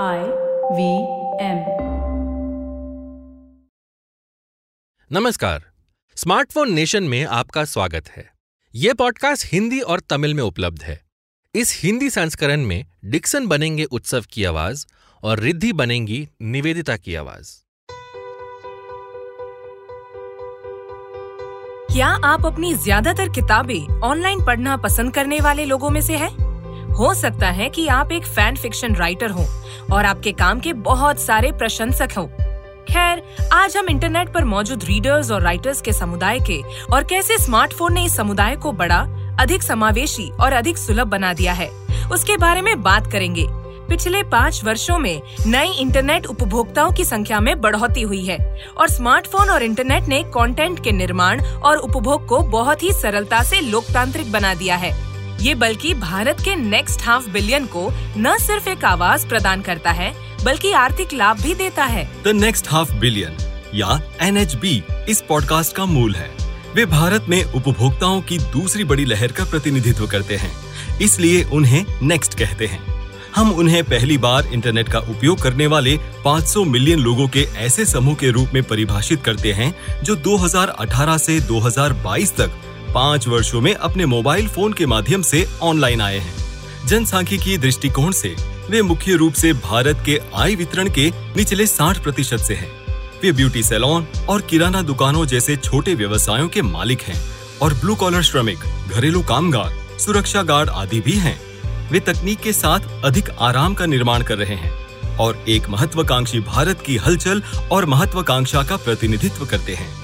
I V M. नमस्कार smartphone nation में आपका स्वागत है ये पॉडकास्ट हिंदी और तमिल में उपलब्ध है इस हिंदी संस्करण में डिक्सन बनेंगे उत्सव की आवाज़ और रिद्धि बनेंगी निवेदिता की आवाज़ क्या आप अपनी ज़्यादातर किताबें ऑनलाइन पढ़ना पसंद करने वाले लोगों में से हैं? हो सकता है कि आप एक फ़ैन फिक्शन राइटर हो और आपके काम के बहुत सारे प्रशंसक हो। खैर, आज हम इंटरनेट पर मौजूद रीडर्स और राइटर्स के समुदाय के और कैसे स्मार्टफ़ोन ने इस समुदाय को बड़ा, अधिक समावेशी और अधिक सुलभ बना दिया है, उसके बारे में बात करेंगे। पिछले पाँच वर्षों में नई इंटरनेट उपभोक्ताओं की संख्या में बढ़ोतरी हुई है और स्मार्टफ़ोन और इंटरनेट ने कंटेंट के निर्माण और उपभोग को बहुत ही सरलता से लोकतांत्रिक बना दिया है। ये बल्कि भारत के नेक्स्ट हाफ़ बिलियन को न सिर्फ़ एक आवाज़ प्रदान करता है, बल्कि आर्थिक लाभ भी देता है। द नेक्स्ट हाफ़ बिलियन या एनएचबी इस पॉडकास्ट का मूल है। वे भारत में उपभोक्ताओं की दूसरी बड़ी लहर का प्रतिनिधित्व करते हैं, इसलिए उन्हें नेक्स्ट कहते हैं। हम उन्हें पहली बार इंटरनेट का उपयोग करने वाले 500 मिलियन लोगों के ऐसे समूह के रूप में परिभाषित करते हैं, जो 2018 से 2022 तक पाँच वर्षों में अपने मोबाइल फ़ोन के माध्यम से ऑनलाइन आए हैं। जनसांख्यिकीय दृष्टिकोण से वे मुख्य रूप से भारत के आय वितरण के निचले 60 प्रतिशत से हैं। वे ब्यूटी सैलून और किराना दुकानों जैसे छोटे व्यवसायों के मालिक हैं और ब्लू कॉलर श्रमिक, घरेलू कामगार, सुरक्षा गार्ड आदि भी हैं। वे तकनीक के साथ अधिक आराम का निर्माण कर रहे हैं और एक महत्वाकांक्षी भारत की हलचल और महत्वाकांक्षा का प्रतिनिधित्व करते हैं।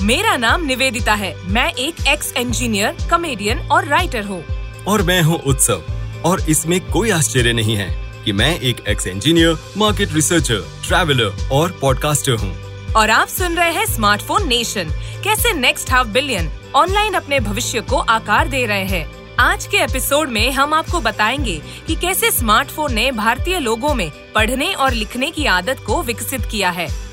मेरा नाम निवेदिता है। मैं एक एक्स इंजीनियर कॉमेडियन और राइटर हूँ। और मैं हूँ उत्सव। और इसमें कोई आश्चर्य नहीं है कि मैं एक ex engineer market researcher traveller और पॉडकास्टर हूँ। और आप सुन रहे हैं स्मार्टफ़ोन नेशन कैसे नेक्स्ट हाफ़ बिलियन ऑनलाइन अपने भविष्य को आकार दे रहे हैं? आज के एपिसोड में हम आपको बताएँगे कि कैसे स्मार्टफ़ोन ने भारतीय लोगों में पढ़ने और लिखने की आदत को विकसित किया है।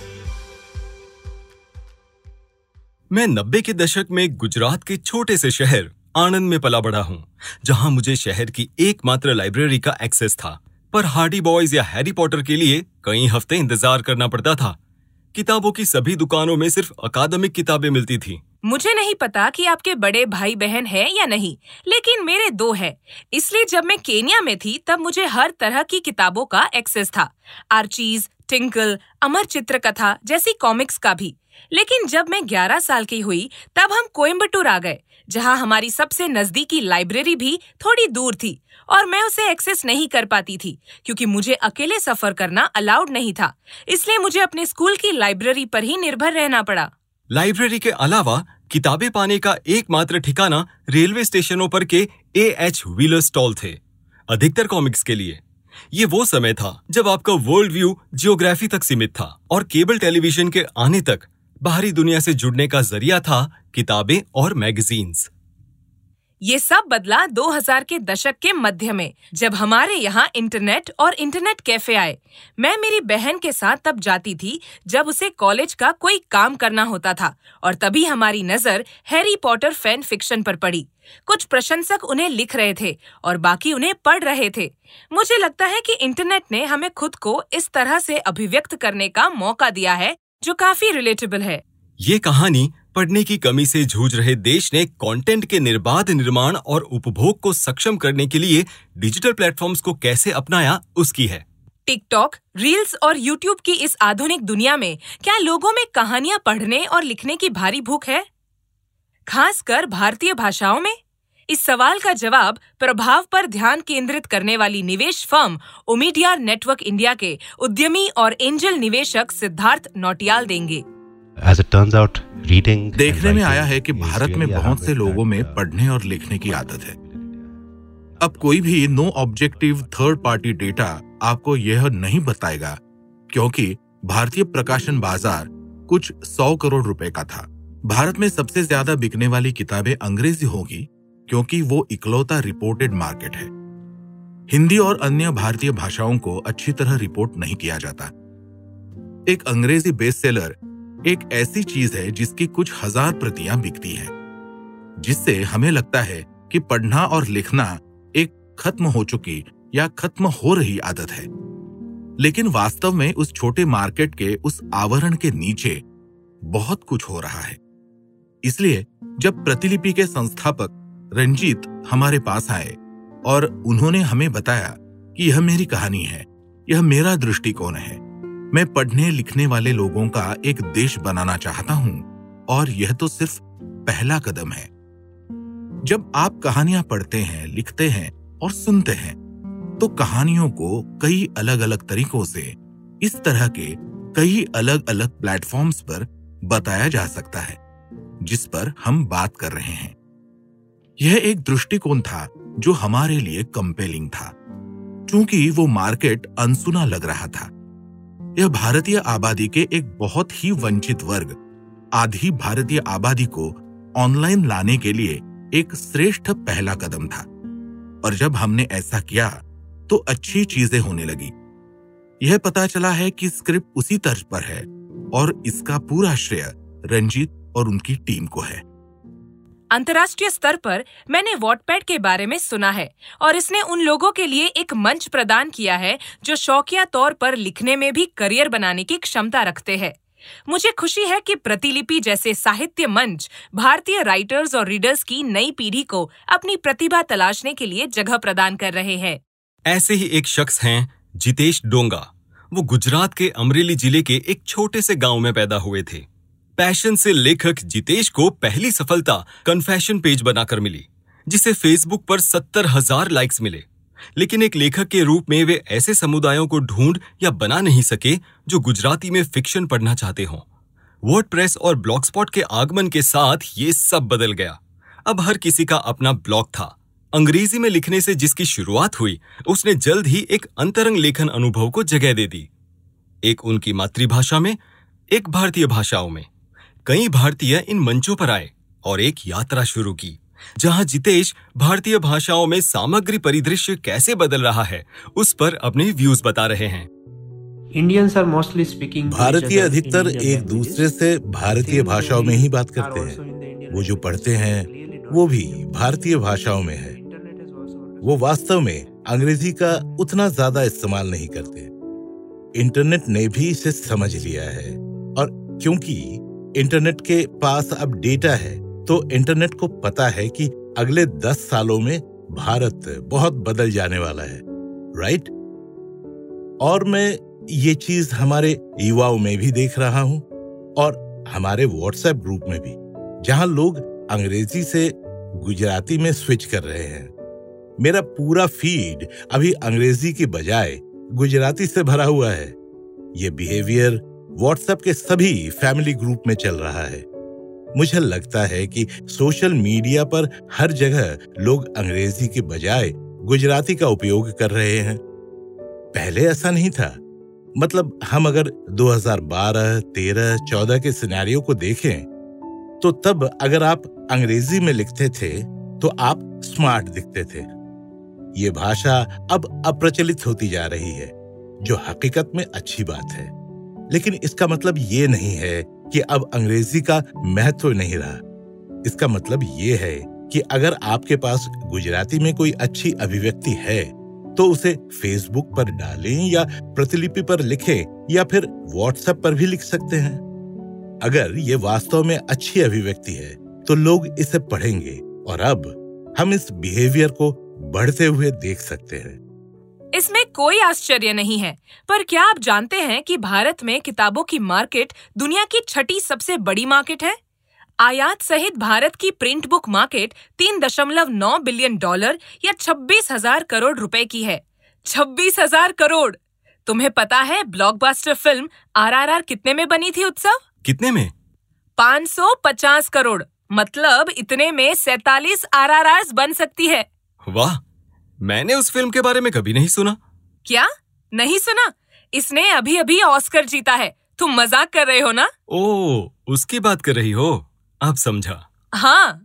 मैं नब्बे के दशक में गुजरात के छोटे से शहर आनंद में पला बड़ा हूँ, जहाँ मुझे शहर की एकमात्र लाइब्रेरी का एक्सेस था। पर हार्डी बॉयज़ या हैरी पॉटर के लिए कई हफ़्ते इंतज़ार करना पड़ता था। किताबों की सभी दुकानों में सिर्फ़ अकादमिक किताबें मिलती थी। मुझे नहीं पता कि आपके बड़े भाई बहन है या नहीं, लेकिन मेरे दो है। इसलिए जब मैं केनिया में थी, तब मुझे हर तरह की किताबों का एक्सेस था। आर्चीज, टिंकल, अमर चित्रकथा जैसी कॉमिक्स का भी। लेकिन जब मैं 11 साल की हुई, तब हम कोयम्बटूर आ गए, जहाँ हमारी सबसे नजदीकी लाइब्रेरी भी थोड़ी दूर थी और मैं उसे एक्सेस नहीं कर पाती थी, क्योंकि मुझे अकेले सफ़र करना अलाउड नहीं था। इसलिए मुझे अपने स्कूल की लाइब्रेरी पर ही निर्भर रहना पड़ा। लाइब्रेरी के अलावा, किताबें पाने का एकमात्र ठिकाना रेलवे स्टेशनों पर के ए एच व्हीलर स्टॉल थे, अधिकतर कॉमिक्स के लिए। ये वो समय था जब आपका वर्ल्ड व्यू जियोग्राफी तक सीमित था और केबल टेलीविज़न के आने तक बाहरी दुनिया से जुड़ने का ज़रिया था किताबें और मैगजीन्स ये सब बदला 2000 के दशक के मध्य में, जब हमारे यहाँ इंटरनेट और इंटरनेट कैफ़े आए। मैं मेरी बहन के साथ तब जाती थी, जब उसे कॉलेज का कोई काम करना होता था, और तभी हमारी नज़र हैरी पॉटर फ़ैन फिक्शन पर पड़ी। कुछ प्रशंसक उन्हें लिख रहे थे, और बाकी उन्हें पढ़ रहे थे। मुझे लगता है कि इंटरनेट ने हमें खुद को इस तरह से अभिव्यक्त करने का मौका दिया है जो काफ़ी रिलेटेबल है। ये कहानी पढ़ने की कमी से जूझ रहे देश ने कंटेंट के निर्बाध निर्माण और उपभोग को सक्षम करने के लिए डिजिटल प्लेटफॉर्म्स को कैसे अपनाया उसकी है। टिकटॉक रील्स और यूट्यूब की इस आधुनिक दुनिया में क्या लोगों में कहानियाँ पढ़ने और लिखने की भारी भूख है? खासकर भारतीय भाषाओं में। इस सवाल का जवाब प्रभाव पर ध्यान केंद्रित करने वाली निवेश फर्म उमीडियार नेटवर्क इंडिया के उद्यमी और एंजल निवेशक सिद्धार्थ नोटियाल देंगे। As it turns out, reading देखने में आया है कि भारत में बहुत से लोगों में पढ़ने और लिखने की आदत है। अब कोई भी no objective third party data आपको यह नहीं बताएगा क्योंकि भारतीय प्रकाशन बाज़ार कुछ सौ करोड़ रुपए का था। भारत में सबसे ज़्यादा बिकने वाली किताबें अंग्रेज़ी होगी क्योंकि वो इकलौता रिपोर्टेड मार्केट है। हिंदी और अन्य भारतीय भाषाओं को अच्छी तरह रिपोर्ट नहीं किया जाता। एक अंग्रेज़ी बेस्ट सेलर एक ऐसी चीज़ है जिसकी कुछ हज़ार प्रतियाँ बिकती है, जिससे हमें लगता है कि पढ़ना और लिखना एक खत्म हो चुकी या खत्म हो रही आदत है। लेकिन वास्तव में उस छोटे मार्केट के उस आवरण के नीचे बहुत कुछ हो रहा है। इसलिए जब प्रतिलिपि के संस्थापक रंजीत हमारे पास आए और उन्होंने हमें बताया कि यह मेरी कहानी है, यह मेरा दृष्टिकोण है। मैं पढ़ने लिखने वाले लोगों का एक देश बनाना चाहता हूँ और यह तो सिर्फ़ पहला कदम है। जब आप कहानियाँ पढ़ते हैं, लिखते हैं और सुनते हैं तो कहानियों को कई अलग अलग तरीकों से, इस तरह के कई अलग अलग प्लेटफॉर्म्स पर बताया जा सकता है, जिस पर हम बात कर रहे हैं। यह एक दृष्टिकोण था जो हमारे लिए कंपेलिंग था। क्योंकि वो मार्केट अनसुना लग रहा था। यह भारतीय आबादी के एक बहुत ही वंचित वर्ग, आधी भारतीय आबादी को ऑनलाइन लाने के लिए एक श्रेष्ठ पहला कदम था। और जब हमने ऐसा किया तो अच्छी चीज़ें होने लगी। यह पता चला है कि स्क्रिप्ट उसी तर्ज पर है और इसका पूरा श्रेय रंजीत और उनकी टीम को है। अंतर्राष्ट्रीय स्तर पर मैंने वॉटपैड के बारे में सुना है और इसने उन लोगों के लिए एक मंच प्रदान किया है जो शौकिया तौर पर लिखने में भी करियर बनाने की क्षमता रखते हैं। मुझे खुशी है कि प्रतिलिपि जैसे साहित्य मंच भारतीय राइटर्स और रीडर्स की नई पीढ़ी को अपनी प्रतिभा तलाशने के लिए जगह प्रदान कर रहे हैं। ऐसे ही एक शख्स हैं, जितेश डोंगा। वो गुजरात के अमरेली ज़िले के एक छोटे से गाँव में पैदा हुए थे। पैशन से लेखक जितेश को पहली सफलता कन्फेशन पेज बनाकर मिली, जिसे फेसबुक पर सत्तर हज़ार लाइक्स मिले। लेकिन एक लेखक के रूप में वे ऐसे समुदायों को ढूंढ या बना नहीं सके जो गुजराती में फिक्शन पढ़ना चाहते हों। वर्ड प्रेस और ब्लॉगस्पॉट के आगमन के साथ ये सब बदल गया। अब हर किसी का अपना ब्लॉग था। अंग्रेज़ी में लिखने से जिसकी शुरुआत हुई, उसने जल्द ही एक अंतरंग लेखन अनुभव को जगह दे दी। एक उनकी मातृभाषा में, एक भारतीय भाषाओं में। कई भारतीय इन मंचों पर आए और एक यात्रा शुरू की जहाँ जितेश भारतीय भाषाओं में सामग्री परिदृश्य कैसे बदल रहा है उस पर अपने व्यूज़ बता रहे हैं। इंडियंस आर मोस्टली स्पीकिंग भारतीय अधिकतर एक दूसरे से भारतीय भाषाओं में ही बात करते हैं। वो जो पढ़ते हैं वो भी भारतीय भाषाओं में है। वो वास्तव में अंग्रेज़ी का उतना ज़्यादा इस्तेमाल नहीं करते। इंटरनेट ने भी इसे समझ लिया है और क्योंकि इंटरनेट के पास अब डेटा है तो इंटरनेट को पता है कि अगले दस सालों में भारत बहुत बदल जाने वाला है राइट और मैं ये चीज़ हमारे युवाओं में भी देख रहा हूँ और हमारे व्हाट्सएप ग्रुप में भी, जहाँ लोग अंग्रेज़ी से गुजराती में स्विच कर रहे हैं। मेरा पूरा फ़ीड अभी अंग्रेज़ी की बजाय गुजराती से भरा हुआ है। ये बिहेवियर व्हाट्सएप के सभी फैमिली ग्रुप में चल रहा है। मुझे लगता है कि सोशल मीडिया पर हर जगह लोग अंग्रेज़ी के बजाय गुजराती का उपयोग कर रहे हैं। पहले ऐसा नहीं था। मतलब हम अगर 2012, 13, 14 के सिनेरियो को देखें तो तब अगर आप अंग्रेज़ी में लिखते थे तो आप स्मार्ट दिखते थे। ये भाषा अब अप्रचलित होती जा रही है जो हकीकत में अच्छी बात है। लेकिन इसका मतलब ये नहीं है कि अब अंग्रेज़ी का महत्व नहीं रहा। इसका मतलब ये है कि अगर आपके पास गुजराती में कोई अच्छी अभिव्यक्ति है तो उसे फेसबुक पर डालें या प्रतिलिपि पर लिखें या फिर व्हाट्सएप पर भी लिख सकते हैं। अगर ये वास्तव में अच्छी अभिव्यक्ति है तो लोग इसे पढ़ेंगे और अब हम इस बिहेवियर को बढ़ते हुए देख सकते हैं। इसमें कोई आश्चर्य नहीं है। पर क्या आप जानते हैं कि भारत में किताबों की मार्केट दुनिया की छठी सबसे बड़ी मार्केट है? आयात सहित भारत की प्रिंट बुक मार्केट तीन दशमलव नौ बिलियन डॉलर या छब्बीस हज़ार करोड़ रुपए की है। छब्बीस हज़ार करोड़! तुम्हें पता है ब्लॉकबस्टर फ़िल्म आरआरआर कितने में बनी थी उत्सव? कितने में? 550 करोड़। मतलब इतने में सैतालीस आर बन सकती है। वाह! मैंने उस फ़िल्म के बारे में कभी नहीं सुना। क्या? नहीं सुना? इसने अभी अभी ऑस्कर जीता है। तुम मज़ाक कर रहे हो ना? ओ उसकी बात कर रही हो? अब समझा। हाँ।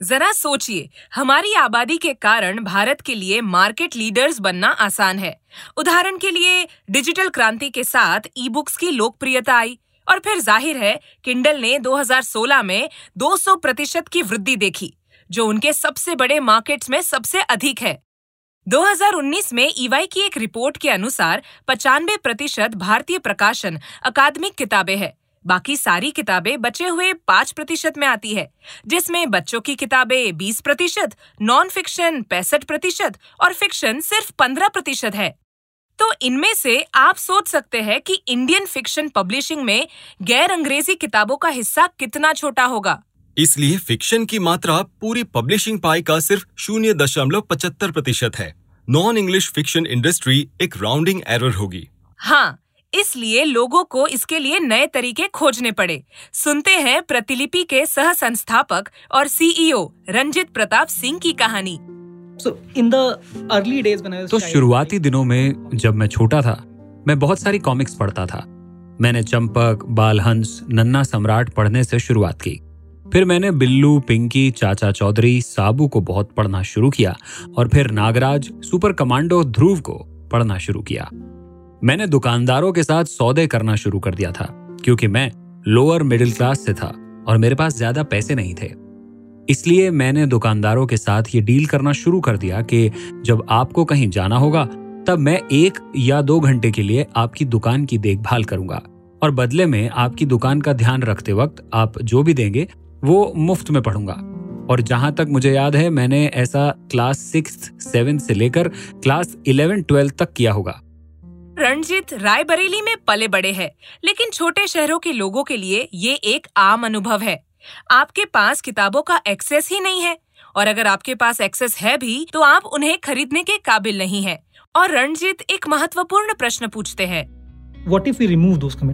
जरा सोचिए हमारी आबादी के कारण भारत के लिए मार्केट लीडर्स बनना आसान है। उदाहरण के लिए डिजिटल क्रांति के साथ ई बुक्स की लोकप्रियता आई और फिर ज़ाहिर है किंडल ने 2016 में 200 प्रतिशत की वृद्धि देखी जो उनके सबसे बड़े मार्केट्स में सबसे अधिक है। 2019 में ईवाई की एक रिपोर्ट के अनुसार पचानवे प्रतिशत भारतीय प्रकाशन अकादमिक किताबें हैं। बाकी सारी किताबें बचे हुए पाँच प्रतिशत में आती है, जिसमें बच्चों की किताबें बीस प्रतिशत नॉन फिक्शन पैंसठ प्रतिशत और फिक्शन सिर्फ़ पंद्रह प्रतिशत है। तो इनमें से आप सोच सकते हैं कि इंडियन फिक्शन पब्लिशिंग में गैर अंग्रेज़ी किताबों का हिस्सा कितना छोटा होगा। इसलिए फिक्शन की मात्रा पूरी पब्लिशिंग पाई का सिर्फ़ शून्य दशमलव पचहत्तर प्रतिशत है। नॉन इंग्लिश फिक्शन इंडस्ट्री एक राउंडिंग एरर होगी। हाँ इसलिए लोगों को इसके लिए नए तरीके खोजने पड़े। सुनते हैं प्रतिलिपि के सह संस्थापक और सीईओ रंजित प्रताप सिंह की कहानी। तो शुरुआती दिनों में जब मैं छोटा था मैं बहुत सारी कॉमिक्स पढ़ता था। मैंने चंपक बालहंस नन्ना सम्राट पढ़ने से शुरुआत की। फिर मैंने बिल्लू, पिंकी, चाचा चौधरी, साबू को बहुत पढ़ना शुरू किया और फिर नागराज, सुपर कमांडो ध्रुव को पढ़ना शुरू किया। मैंने दुकानदारों के साथ सौदे करना शुरू कर दिया था, क्योंकि मैं लोअर मिडिल क्लास से था और मेरे पास ज़्यादा पैसे नहीं थे। इसलिए मैंने दुकानदारों के साथ ये डील करना शुरू कर दिया कि जब आपको कहीं जाना होगा, तब मैं एक या दो घंटे के लिए आपकी दुकान की देखभाल करूँगा। और बदले में आपकी दुकान का ध्यान रखते वक्त आप जो भी देंगे वो मुफ़्त में पढ़ूँगा। और जहाँ तक मुझे याद है मैंने ऐसा क्लास सिक्स सेवन से लेकर क्लास इलेवन ट्वेल्थ तक किया होगा। रणजीत रायबरेली में पले बड़े हैं, लेकिन छोटे शहरों के लोगों के लिए ये एक आम अनुभव है। आपके पास किताबों का एक्सेस ही नहीं है और अगर आपके पास एक्सेस है भी तो आप उन्हें खरीदने के काबिल नहीं है। और रणजीत एक महत्वपूर्ण प्रश्न पूछते हैं।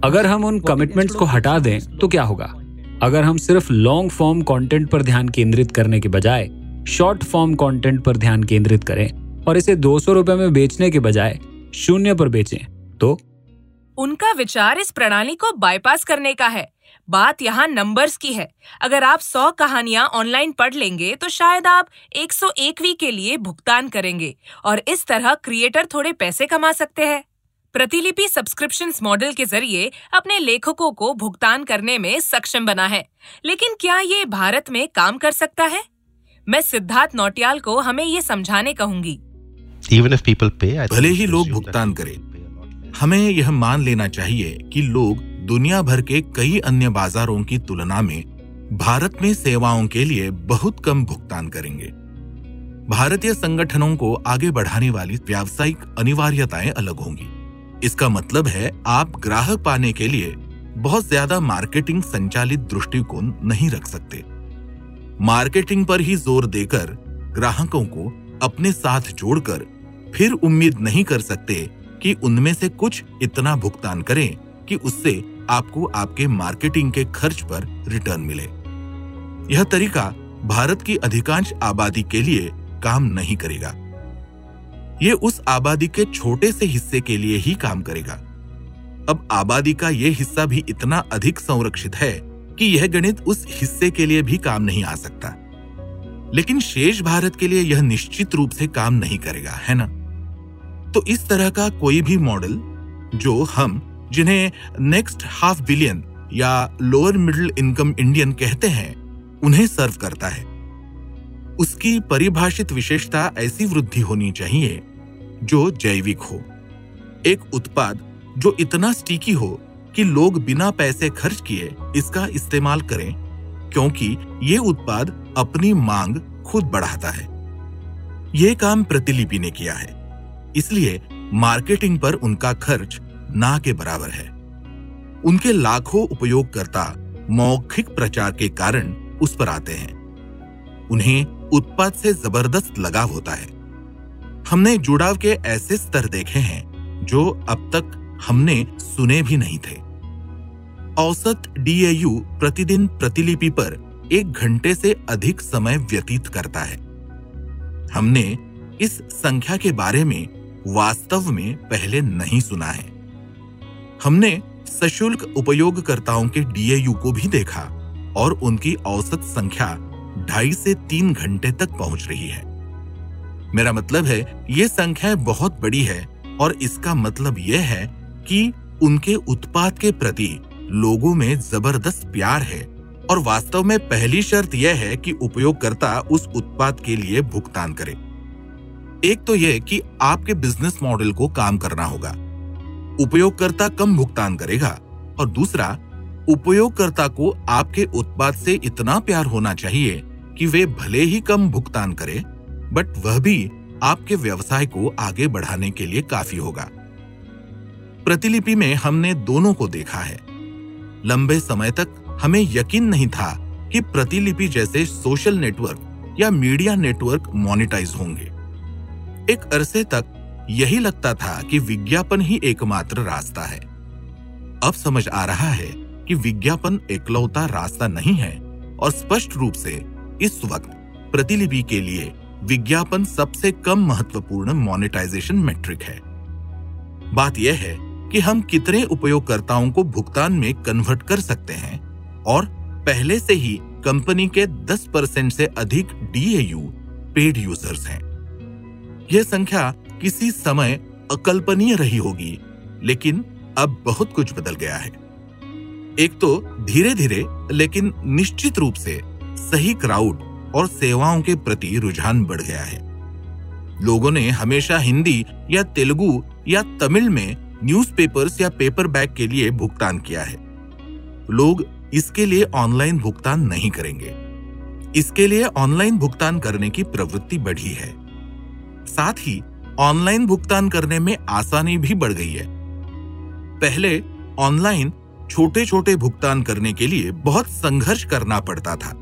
अगर हम उन कमिटमेंट्स को हटा दें तो क्या होगा? अगर हम सिर्फ़ लॉन्ग फॉर्म कंटेंट पर ध्यान केंद्रित करने के बजाय शॉर्ट फॉर्म कंटेंट पर ध्यान केंद्रित करें और इसे दो सौ रुपए में बेचने के बजाय शून्य पर बेचें तो उनका विचार इस प्रणाली को बाईपास करने का है। बात यहाँ नंबर्स की है। अगर आप सौ कहानियाँ ऑनलाइन पढ़ लेंगे तो शायद आप 101वीं के लिए भुगतान करेंगे और इस तरह क्रिएटर थोड़े पैसे कमा सकते हैं। प्रतिलिपि सब्सक्रिप्शन मॉडल के ज़रिए अपने लेखकों को भुगतान करने में सक्षम बना है। लेकिन क्या ये भारत में काम कर सकता है? मैं सिद्धार्थ नौटियाल को हमें ये समझाने कहूँगी। पीपल पे भले ही लोग भुगतान करें। हमें यह मान लेना चाहिए कि लोग दुनिया भर के कई अन्य बाजारों की तुलना में भारत में सेवाओं के लिए बहुत कम भुगतान करेंगे। भारतीय संगठनों को आगे बढ़ाने वाली व्यावसायिक अनिवार्यताएँ अलग होंगी। इसका मतलब है, आप ग्राहक पाने के लिए बहुत ज़्यादा मार्केटिंग संचालित दृष्टिकोण नहीं रख सकते। मार्केटिंग पर ही ज़ोर देकर ग्राहकों को अपने साथ जोड़कर फिर उम्मीद नहीं कर सकते कि उनमें से कुछ इतना भुगतान करें कि उससे आपको आपके मार्केटिंग के खर्च पर रिटर्न मिले। यह तरीका भारत की अधिकांश आबादी के लिए काम नहीं करेगा। ये उस आबादी के छोटे से हिस्से के लिए ही काम करेगा। अब आबादी का ये हिस्सा भी इतना अधिक संरक्षित है कि यह गणित उस हिस्से के लिए भी काम नहीं आ सकता। लेकिन शेष भारत के लिए यह निश्चित रूप से काम नहीं करेगा, है ना? तो इस तरह का कोई भी मॉडल, जो हम, जिन्हें नेक्स्ट हाफ़ बिलियन या लोअर मिडिल इनकम इंडियन कहते हैं, उन्हें सर्व करता है। उसकी परिभाषित विशेषता ऐसी वृद्धि होनी चाहिए जो जैविक हो। एक उत्पाद जो इतना स्टिकी हो कि लोग बिना पैसे खर्च किए इसका इस्तेमाल करें, क्योंकि ये उत्पाद अपनी मांग खुद बढ़ाता है। ये काम प्रतिलिपि ने किया है, इसलिए मार्केटिंग पर उनका खर्च ना के बराबर है। उनके लाखों उपयोगकर्ता मौखिक प्रचार के कारण उस पर आते हैं। उन्हें उत्पाद से ज़बरदस्त लगाव होता है। हमने जुड़ाव के ऐसे स्तर देखे हैं, जो अब तक हमने सुने भी नहीं थे। औसत डीएयू प्रतिदिन प्रतिलिपि पर एक घंटे से अधिक समय व्यतीत करता है। हमने इस संख्या के बारे में वास्तव में पहले नहीं सुना है। हमने सशुल्क उपयोगकर्ताओं के डीएयू को भी देखा और उनकी औसत संख्या ढाई से तीन घंटे तक पहुँच रही है। मेरा मतलब है, ये संख्या बहुत बड़ी है और इसका मतलब यह है कि उनके उत्पाद के प्रति लोगों में ज़बरदस्त प्यार है और वास्तव में पहली शर्त यह है कि उपयोगकर्ता उस उत्पाद के लिए भुगतान करे। एक तो यह कि आपके बिज़नेस मॉडल को काम करना होगा। उपयोगकर्ता कम भुगतान करेगा और दूसरा, उपयोगकर्ता को आपके उत्पाद से इतना प्यार होना चाहिए कि वे भले ही कम भुगतान करे बट वह भी आपके व्यवसाय को आगे बढ़ाने के लिए काफ़ी होगा। प्रतिलिपि में हमने दोनों को देखा है। लंबे समय तक हमें यकीन नहीं था कि प्रतिलिपि जैसे सोशल नेटवर्क या मीडिया नेटवर्क मोनिटाइज होंगे। एक अरसे तक यही लगता था कि विज्ञापन ही एकमात्र रास्ता है। अब समझ आ रहा है कि विज्ञापन एकलौता रास्ता नहीं है और स्पष्ट रूप से इस वक्त प्रतिलिपि के लिए विज्ञापन सबसे कम महत्वपूर्ण मोनेटाइजेशन मैट्रिक है। बात यह है कि हम कितने उपयोगकर्ताओं को भुगतान में कन्वर्ट कर सकते हैं और पहले से ही कंपनी के 10 परसेंट से अधिक डीएयू पेड यूज़र्स हैं। यह संख्या किसी समय अकल्पनीय रही होगी, लेकिन अब बहुत कुछ बदल गया है। एक तो धीरे धीरे लेकिन निश्चित रूप से सही क्राउड और सेवाओं के प्रति रुझान बढ़ गया है। लोगों ने हमेशा हिंदी या तेलुगु या तमिल में न्यूज़पेपर्स या पेपर बैग के लिए भुगतान किया है। लोग इसके लिए ऑनलाइन भुगतान नहीं करेंगे। इसके लिए ऑनलाइन भुगतान करने की प्रवृत्ति बढ़ी है। साथ ही ऑनलाइन भुगतान करने में आसानी भी बढ़ गई है। पहले ऑनलाइन छोटे छोटे भुगतान करने के लिए बहुत संघर्ष करना पड़ता था।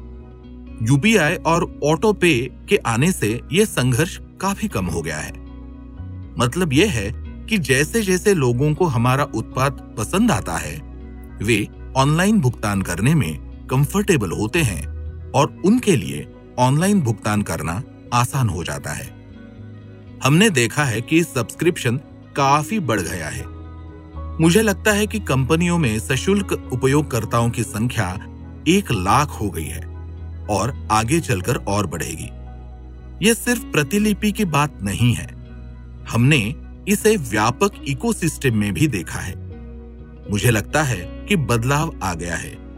यूपीआई और ऑटो पे के आने से यह संघर्ष काफ़ी कम हो गया है। मतलब यह है कि जैसे जैसे लोगों को हमारा उत्पाद पसंद आता है, वे ऑनलाइन भुगतान करने में कंफर्टेबल होते हैं और उनके लिए ऑनलाइन भुगतान करना आसान हो जाता है। हमने देखा है कि सब्सक्रिप्शन काफ़ी बढ़ गया है। मुझे लगता है कि कंपनियों में सशुल्क उपयोगकर्ताओं की संख्या एक लाख हो गई है। और आगे चलकर और बढ़ेगी। यह सिर्फ़ प्रतिलिपि की बात नहीं है। हमने इसे व्यापक इकोसिस्टम में भी देखा है। मुझे लगता है कि बदलाव आ गया है।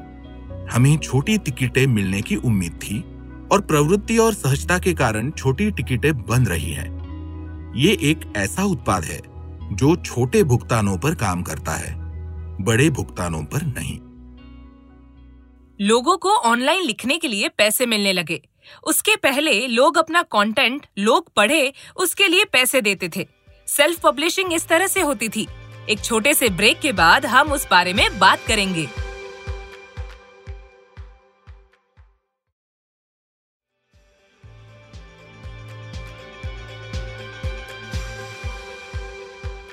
हमें छोटी टिकटें मिलने की उम्मीद थी और प्रवृत्ति और सहजता के कारण छोटी टिकटें बन रही हैं। ये एक ऐसा उत्पाद है जो छोटे भुगतानों पर काम करता है, बड़े भुगतानों पर नहीं। लोगों को ऑनलाइन लिखने के लिए पैसे मिलने लगे। उसके पहले लोग अपना कंटेंट लोग पढ़े, उसके लिए पैसे देते थे। सेल्फ पब्लिशिंग इस तरह से होती थी। एक छोटे से ब्रेक के बाद हम उस बारे में बात करेंगे।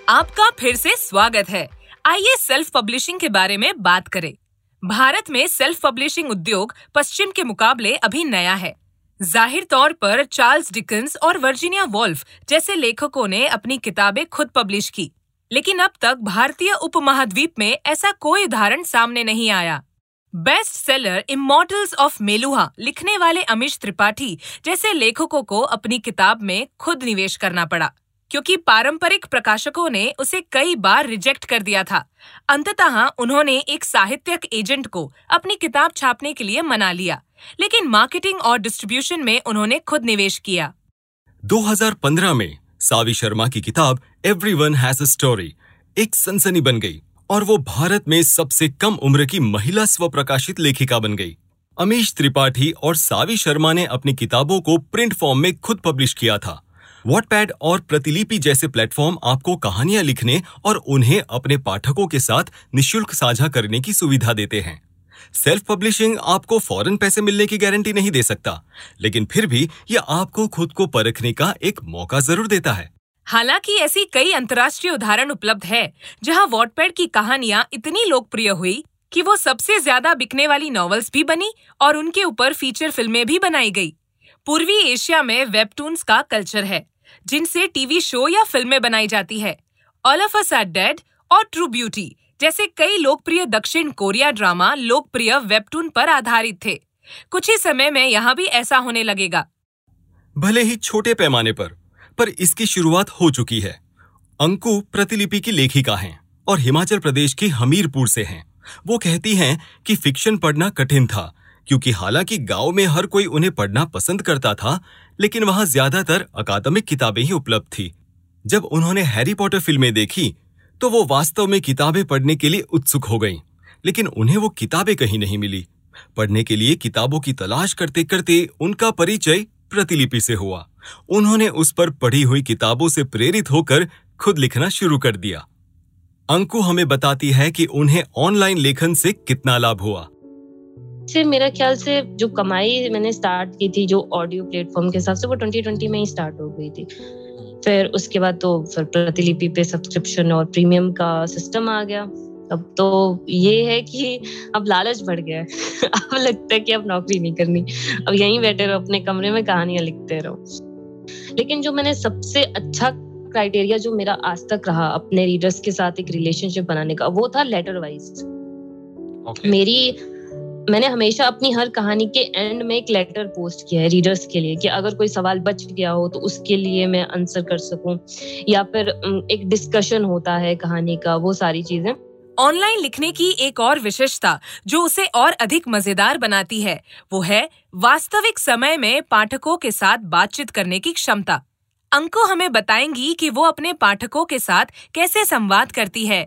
आपका फिर से स्वागत है। आइए सेल्फ पब्लिशिंग के बारे में बात करें। भारत में सेल्फ पब्लिशिंग उद्योग पश्चिम के मुकाबले अभी नया है। ज़ाहिर तौर पर चार्ल्स डिकन्स और वर्जीनिया वॉल्फ जैसे लेखकों ने अपनी किताबें खुद पब्लिश की, लेकिन अब तक भारतीय उपमहाद्वीप में ऐसा कोई उदाहरण सामने नहीं आया। Best seller immortals of Meluha लिखने वाले अमिश त्रिपाठी जैसे लेखकों को अपनी किताब में खुद निवेश करना पड़ा। क्योंकि पारंपरिक प्रकाशकों ने उसे कई बार रिजेक्ट कर दिया था। अंततः उन्होंने एक साहित्यक एजेंट को अपनी किताब छापने के लिए मना लिया, लेकिन मार्केटिंग और डिस्ट्रीब्यूशन में उन्होंने खुद निवेश किया। 2015 में सावी शर्मा की किताब एवरीवन हैज़ अ स्टोरी एक सनसनी बन गई और वो भारत में सबसे कम उम्र की महिला स्व प्रकाशित लेखिका बन गई। अमीश त्रिपाठी और सावी शर्मा ने अपनी किताबों को प्रिंट फॉर्म में खुद पब्लिश किया था। वॉटपैड और प्रतिलिपि जैसे प्लेटफॉर्म आपको कहानियाँ लिखने और उन्हें अपने पाठकों के साथ निशुल्क साझा करने की सुविधा देते हैं। सेल्फ पब्लिशिंग आपको फ़ौरन पैसे मिलने की गारंटी नहीं दे सकता, लेकिन फिर भी यह आपको खुद को परखने का एक मौका ज़रूर देता है। हालाँकि ऐसी कई अंतर्राष्ट्रीय उदाहरण उपलब्ध है, जहाँ वॉटपैड की कहानियाँ इतनी लोकप्रिय हुई कि वो सबसे ज़्यादा बिकने वाली नॉवेल्स भी बनी और उनके ऊपर फीचर फ़िल्में भी बनाई गई। पूर्वी एशिया में वेबटून्स का कल्चर है। जिनसे टीवी शो या फ़िल्में बनाई जाती है। All of us are dead और ट्रू ब्यूटी जैसे कई लोकप्रिय दक्षिण कोरिया ड्रामा लोकप्रिय वेबटून पर आधारित थे। कुछ ही समय में यहाँ भी ऐसा होने लगेगा। भले ही छोटे पैमाने पर पर इसकी शुरुआत हो चुकी है। अंकु प्रतिलिपि की लेखिका हैं और हिमाचल प्रदेश की हमीरपुर से हैं। वो कहती हैं कि फिक्शन पढ़ना कठिन था क्योंकि हालाँकि गाँव में हर कोई उन्हें पढ़ना पसंद करता था लेकिन वहाँ ज़्यादातर अकादमिक किताबें ही उपलब्ध थी। जब उन्होंने हैरी पॉटर फ़िल्में देखी तो वो वास्तव में किताबें पढ़ने के लिए उत्सुक हो गईं, लेकिन उन्हें वो किताबें कहीं नहीं मिली। पढ़ने के लिए किताबों की तलाश करते करते उनका परिचय प्रतिलिपि से हुआ। उन्होंने उस पर पढ़ी हुई किताबों से प्रेरित होकर खुद लिखना शुरू कर दिया। अंकु हमें बताती है कि उन्हें ऑनलाइन लेखन से कितना लाभ हुआ। से मेरा ख्याल से जो कमाई मैंने स्टार्ट की थी जो ऑडियो प्लेटफॉर्म के हिसाब से वो 2020 में ही स्टार्ट हो गई थी। फिर उसके बाद तो फिर प्रतिलिपि पे सब्सक्रिप्शन और प्रीमियम का सिस्टम आ गया। अब तो ये है कि अब लालच बढ़ गया है। अब लगता है कि अब नौकरी नहीं करनी। अब यहीं बैठे रहो अपने कमरे में कहानियाँ लिखते रहो। लेकिन जो मैंने सबसे अच्छा क्राइटेरिया जो मेरा आज तक रहा अपने रीडर्स के साथ एक रिलेशनशिप बनाने का वो था लेटर वाइज okay. मेरी मैंने हमेशा अपनी हर कहानी के एंड में एक लेटर पोस्ट किया है रीडर्स के लिए कि अगर कोई सवाल बच गया हो तो उसके लिए मैं आंसर कर सकूँ या फिर एक डिस्कशन होता है कहानी का वो सारी चीज़ें। ऑनलाइन लिखने की एक और विशेषता जो उसे और अधिक मज़ेदार बनाती है वो है वास्तविक समय में पाठकों के साथ बातचीत करने की क्षमता। अंको हमें बताएँगी कि वो अपने पाठकों के साथ कैसे संवाद करती है।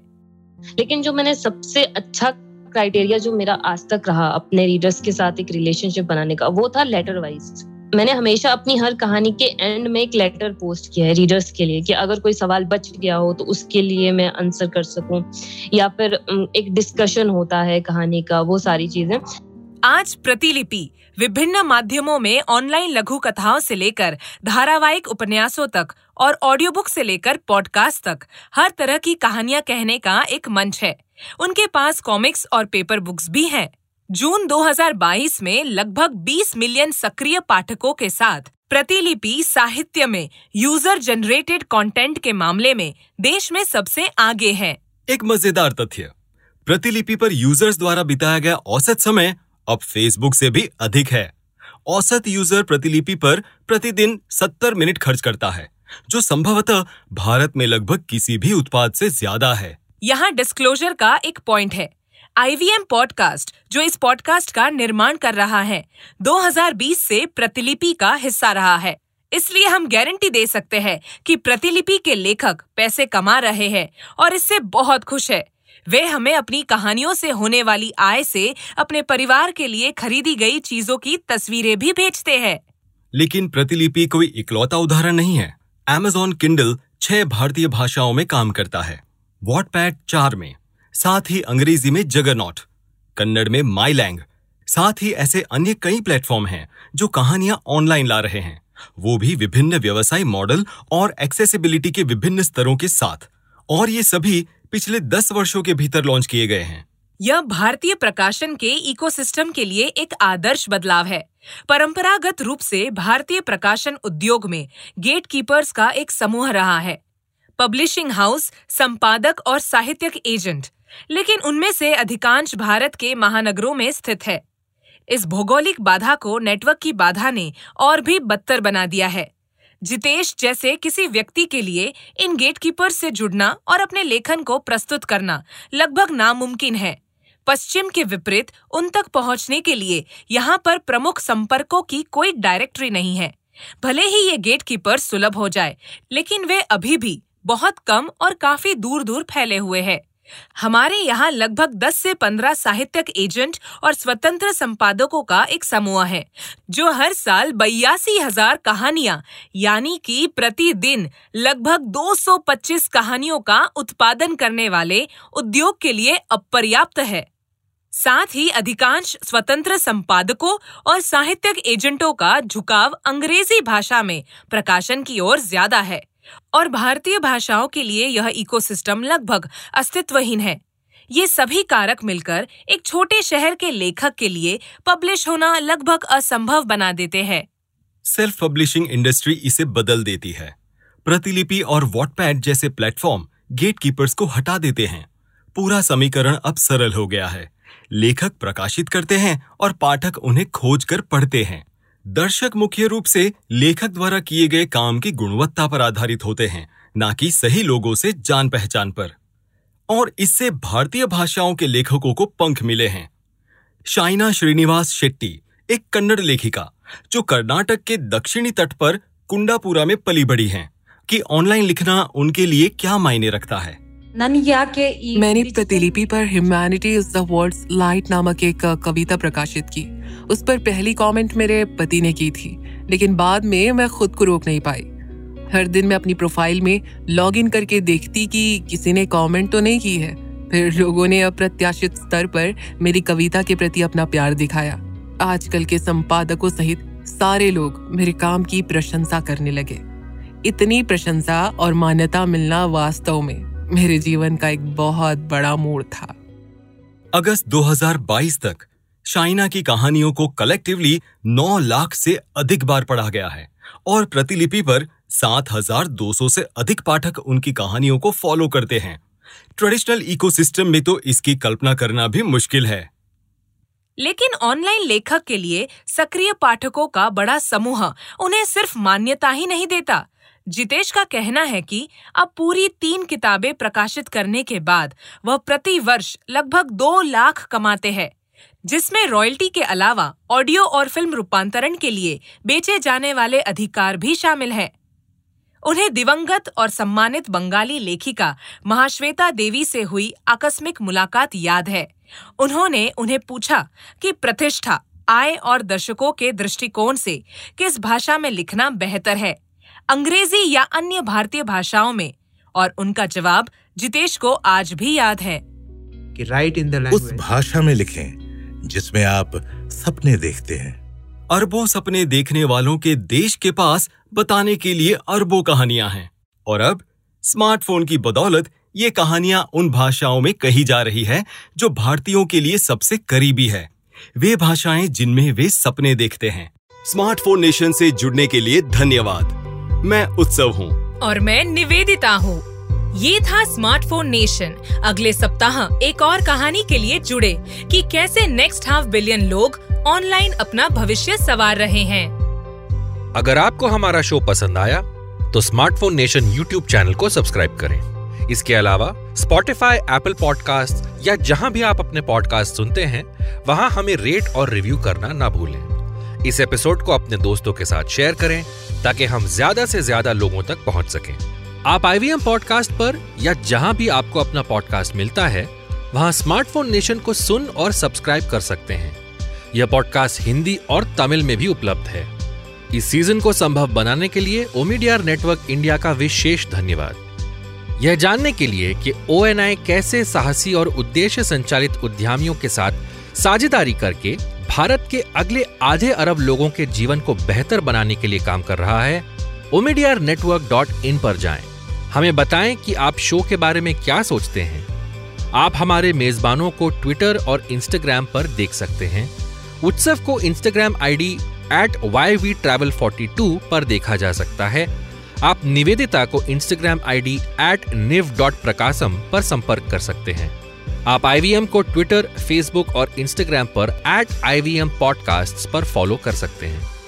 लेकिन जो मैंने सबसे अच्छा क्राइटेरिया जो मेरा आज तक रहा अपने रीडर्स के साथ एक रिलेशनशिप बनाने का, वो था लेटर वाइज मैंने हमेशा अपनी हर कहानी के एंड में एक लेटर पोस्ट किया है रीडर्स के लिए कि अगर कोई सवाल बच गया हो तो उसके लिए मैं आंसर कर सकूँ, या फिर एक डिस्कशन होता है कहानी का, वो सारी चीज़ें। आज प्रतिलिपि विभिन्न माध्यमों में ऑनलाइन लघु कथाओं से लेकर धारावाहिक उपन्यासों तक और ऑडियो बुक से लेकर पॉडकास्ट तक, हर तरह की कहानियाँ कहने का एक मंच है। उनके पास कॉमिक्स और पेपर बुक्स भी हैं। जून 2022 में लगभग 20 मिलियन सक्रिय पाठकों के साथ प्रतिलिपि साहित्य में यूज़र जनरेटेड कंटेंट के मामले में देश में सबसे आगे है। एक मज़ेदार तथ्य, प्रतिलिपि पर यूज़र्स द्वारा बिताया गया औसत समय अब फेसबुक से भी अधिक है। औसत यूज़र प्रतिलिपि पर प्रतिदिन 70 मिनट खर्च करता है, जो संभवतः भारत में लगभग किसी भी उत्पाद से ज़्यादा है। यहाँ डिस्क्लोजर का एक पॉइंट है। आईवीएम पॉडकास्ट जो इस पॉडकास्ट का निर्माण कर रहा है 2020 से प्रतिलिपि का हिस्सा रहा है। इसलिए हम गारंटी दे सकते हैं कि प्रतिलिपि के लेखक पैसे कमा रहे हैं और इससे बहुत खुश है। वे हमें अपनी कहानियों से होने वाली आय से अपने परिवार के लिए खरीदी गई चीज़ों की तस्वीरें भी भेजते हैं। लेकिन प्रतिलिपि कोई इकलौता उदाहरण नहीं है। एमेजॉन किंडल छह भारतीय भाषाओं में काम करता है। वॉटपैड चार में, साथ ही अंग्रेज़ी में जगरनॉट, कन्नड़ में माई लैंग साथ ही ऐसे अन्य कई प्लेटफॉर्म हैं जो कहानियाँ ऑनलाइन ला रहे हैं। वो भी विभिन्न व्यवसाय मॉडल और एक्सेसिबिलिटी के विभिन्न स्तरों के साथ। और ये सभी पिछले दस वर्षों के भीतर लॉन्च किए गए हैं। यह भारतीय प्रकाशन के इकोसिस्टम के लिए एक आदर्श बदलाव है। परंपरागत रूप से भारतीय प्रकाशन उद्योग में गेट कीपर्स का एक समूह रहा है। पब्लिशिंग हाउस, संपादक और साहित्यक एजेंट, लेकिन उनमें से अधिकांश भारत के महानगरों में स्थित है। इस भौगोलिक बाधा को नेटवर्क की बाधा ने और भी बदतर बना दिया है। जितेश जैसे किसी व्यक्ति के लिए इन गेटकीपर से जुड़ना और अपने लेखन को प्रस्तुत करना लगभग नामुमकिन है। पश्चिम के विपरीत, उन तक पहुँचने के लिए यहाँ पर प्रमुख संपर्कों की कोई डायरेक्टरी नहीं है। भले ही ये गेटकीपर सुलभ हो जाए, लेकिन वे अभी भी बहुत कम और काफ़ी दूर दूर फैले हुए हैं। हमारे यहाँ लगभग 10 से 15 साहित्यक एजेंट और स्वतंत्र संपादकों का एक समूह है, जो हर साल बयासी हज़ार कहानियाँ, यानी कि प्रतिदिन लगभग 225 कहानियों का उत्पादन करने वाले उद्योग के लिए अपर्याप्त है। साथ ही अधिकांश स्वतंत्र संपादकों और साहित्यक एजेंटों का झुकाव अंग्रेज़ी भाषा में प्रकाशन की ओर ज़्यादा है। और भारतीय भाषाओं के लिए यह इकोसिस्टम लगभग अस्तित्वहीन है। ये सभी कारक मिलकर एक छोटे शहर के लेखक के लिए पब्लिश होना लगभग असंभव बना देते हैं। सेल्फ पब्लिशिंग इंडस्ट्री इसे बदल देती है। प्रतिलिपि और वॉटपैड जैसे प्लेटफॉर्म गेटकीपर्स को हटा देते हैं। पूरा समीकरण अब सरल हो गया है। लेखक प्रकाशित करते हैं और पाठक उन्हें खोज कर पढ़ते हैं। दर्शक मुख्य रूप से लेखक द्वारा किए गए काम की गुणवत्ता पर आधारित होते हैं न कि सही लोगों से जान पहचान पर। और इससे भारतीय भाषाओं के लेखकों को पंख मिले हैं। शाइना श्रीनिवास शेट्टी एक कन्नड़ लेखिका जो कर्नाटक के दक्षिणी तट पर कुंडापुरा में पली बड़ी हैं कि ऑनलाइन लिखना उनके लिए क्या मायने रखता है? मैंने प्रतिलिपि पर humanity is the words light नामक एक कविता प्रकाशित की। उस पर पहली कमेंट मेरे पति ने की थी, लेकिन बाद में मैं खुद को रोक नहीं पाई। हर दिन मैं अपनी प्रोफ़ाइल में लॉग इन करके देखती कि किसी ने कमेंट तो नहीं की है। फिर लोगों ने अप्रत्याशित स्तर पर मेरी कविता के प्रति अपना प्यार दिखाया। आजकल के संपादकों सहित सारे लोग मेरे काम की प्रशंसा करने लगे। इतनी प्रशंसा और मान्यता मिलना वास्तव में मेरे जीवन का एक बहुत बड़ा मोड़ था। अगस्त 2022 तक शाइना की कहानियों को कलेक्टिवली 9 लाख से अधिक बार पढ़ा गया है और प्रतिलिपि पर 7,200 से अधिक पाठक उनकी कहानियों को फॉलो करते हैं। ट्रेडिशनल इकोसिस्टम में तो इसकी कल्पना करना भी मुश्किल है। लेकिन ऑनलाइन लेखक के लिए सक्रिय पाठकों का बड़ा समूह उन्हें सिर्फ़ मान्यता ही नहीं देता। जितेश का कहना है कि अब पूरी तीन किताबें प्रकाशित करने के बाद वह प्रति वर्ष लगभग दो लाख कमाते हैं। जिसमें रॉयल्टी के अलावा ऑडियो और फ़िल्म रूपांतरण के लिए बेचे जाने वाले अधिकार भी शामिल है। उन्हें दिवंगत और सम्मानित बंगाली लेखिका महाश्वेता देवी से हुई आकस्मिक मुलाकात याद है। उन्होंने उन्हें पूछा कि प्रतिष्ठा आय और दर्शकों के दृष्टिकोण से किस भाषा में लिखना बेहतर है अंग्रेज़ी या अन्य भारतीय भाषाओं में? और उनका जवाब जितेश को आज भी याद है। कि राइट इन द उस भाषा में लिखें। जिसमें आप सपने देखते हैं। अरबों सपने देखने वालों के देश के पास बताने के लिए अरबों कहानियाँ हैं। और अब स्मार्टफ़ोन की बदौलत ये कहानियाँ उन भाषाओं में कही जा रही है जो भारतीयों के लिए सबसे करीबी है। वे भाषाएँ जिनमें वे सपने देखते हैं। स्मार्टफ़ोन नेशन से जुड़ने के लिए धन्यवाद। मैं उत्सव हूँ। और मैं निवेदिता हूँ। ये था स्मार्टफ़ोन नेशन अगले सप्ताह एक और कहानी के लिए जुड़े कि कैसे नेक्स्ट हाफ़ बिलियन लोग ऑनलाइन अपना भविष्य सवार रहे हैं। अगर आपको हमारा शो पसंद आया तो स्मार्टफ़ोन नेशन यूट्यूब चैनल को सब्सक्राइब करें। इसके अलावा स्पॉटिफाई एप्पल पॉडकास्ट या जहाँ भी आप अपने पॉडकास्ट सुनते हैं, वहाँ हमें रेट और रिव्यू करना ना भूलें। इस एपिसोड को अपने दोस्तों के साथ शेयर करें, ताकि हम ज़्यादा से ज़्यादा लोगों तक पहुँच सकें। आप आईवीएम पॉडकास्ट पर या जहाँ भी आपको अपना पॉडकास्ट मिलता है, वहाँ स्मार्टफ़ोन नेशन को सुन और सब्सक्राइब कर सकते हैं। यह पॉडकास्ट हिंदी और तमिल में भी उपलब्ध है। इस सीज़न को संभव बनाने के लिए ओमीडियार नेटवर्क इंडिया का विशेष धन्यवाद। यह जानने के लिए कि ओएनआई कैसे साहसी और उद्देश्य संचालित उद्यमियों के साथ साझेदारी करके भारत के अगले आधे अरब लोगों के जीवन को बेहतर बनाने के लिए काम कर रहा है ओमीडियर नेटवर्क डॉट इन पर जाएँ। हमें बताएँ कि आप शो के बारे में क्या सोचते हैं। आप हमारे मेजबानों को ट्विटर और इंस्टाग्राम पर देख सकते हैं। उत्सव को Instagram ID at Y V travel forty two पर देखा जा सकता है। आप निवेदिता को Instagram ID at Niv dot Prakasham पर संपर्क कर सकते हैं। आप आईवीएम को ट्विटर फेसबुक और इंस्टाग्राम पर at I V M podcast पर फॉलो कर सकते हैं।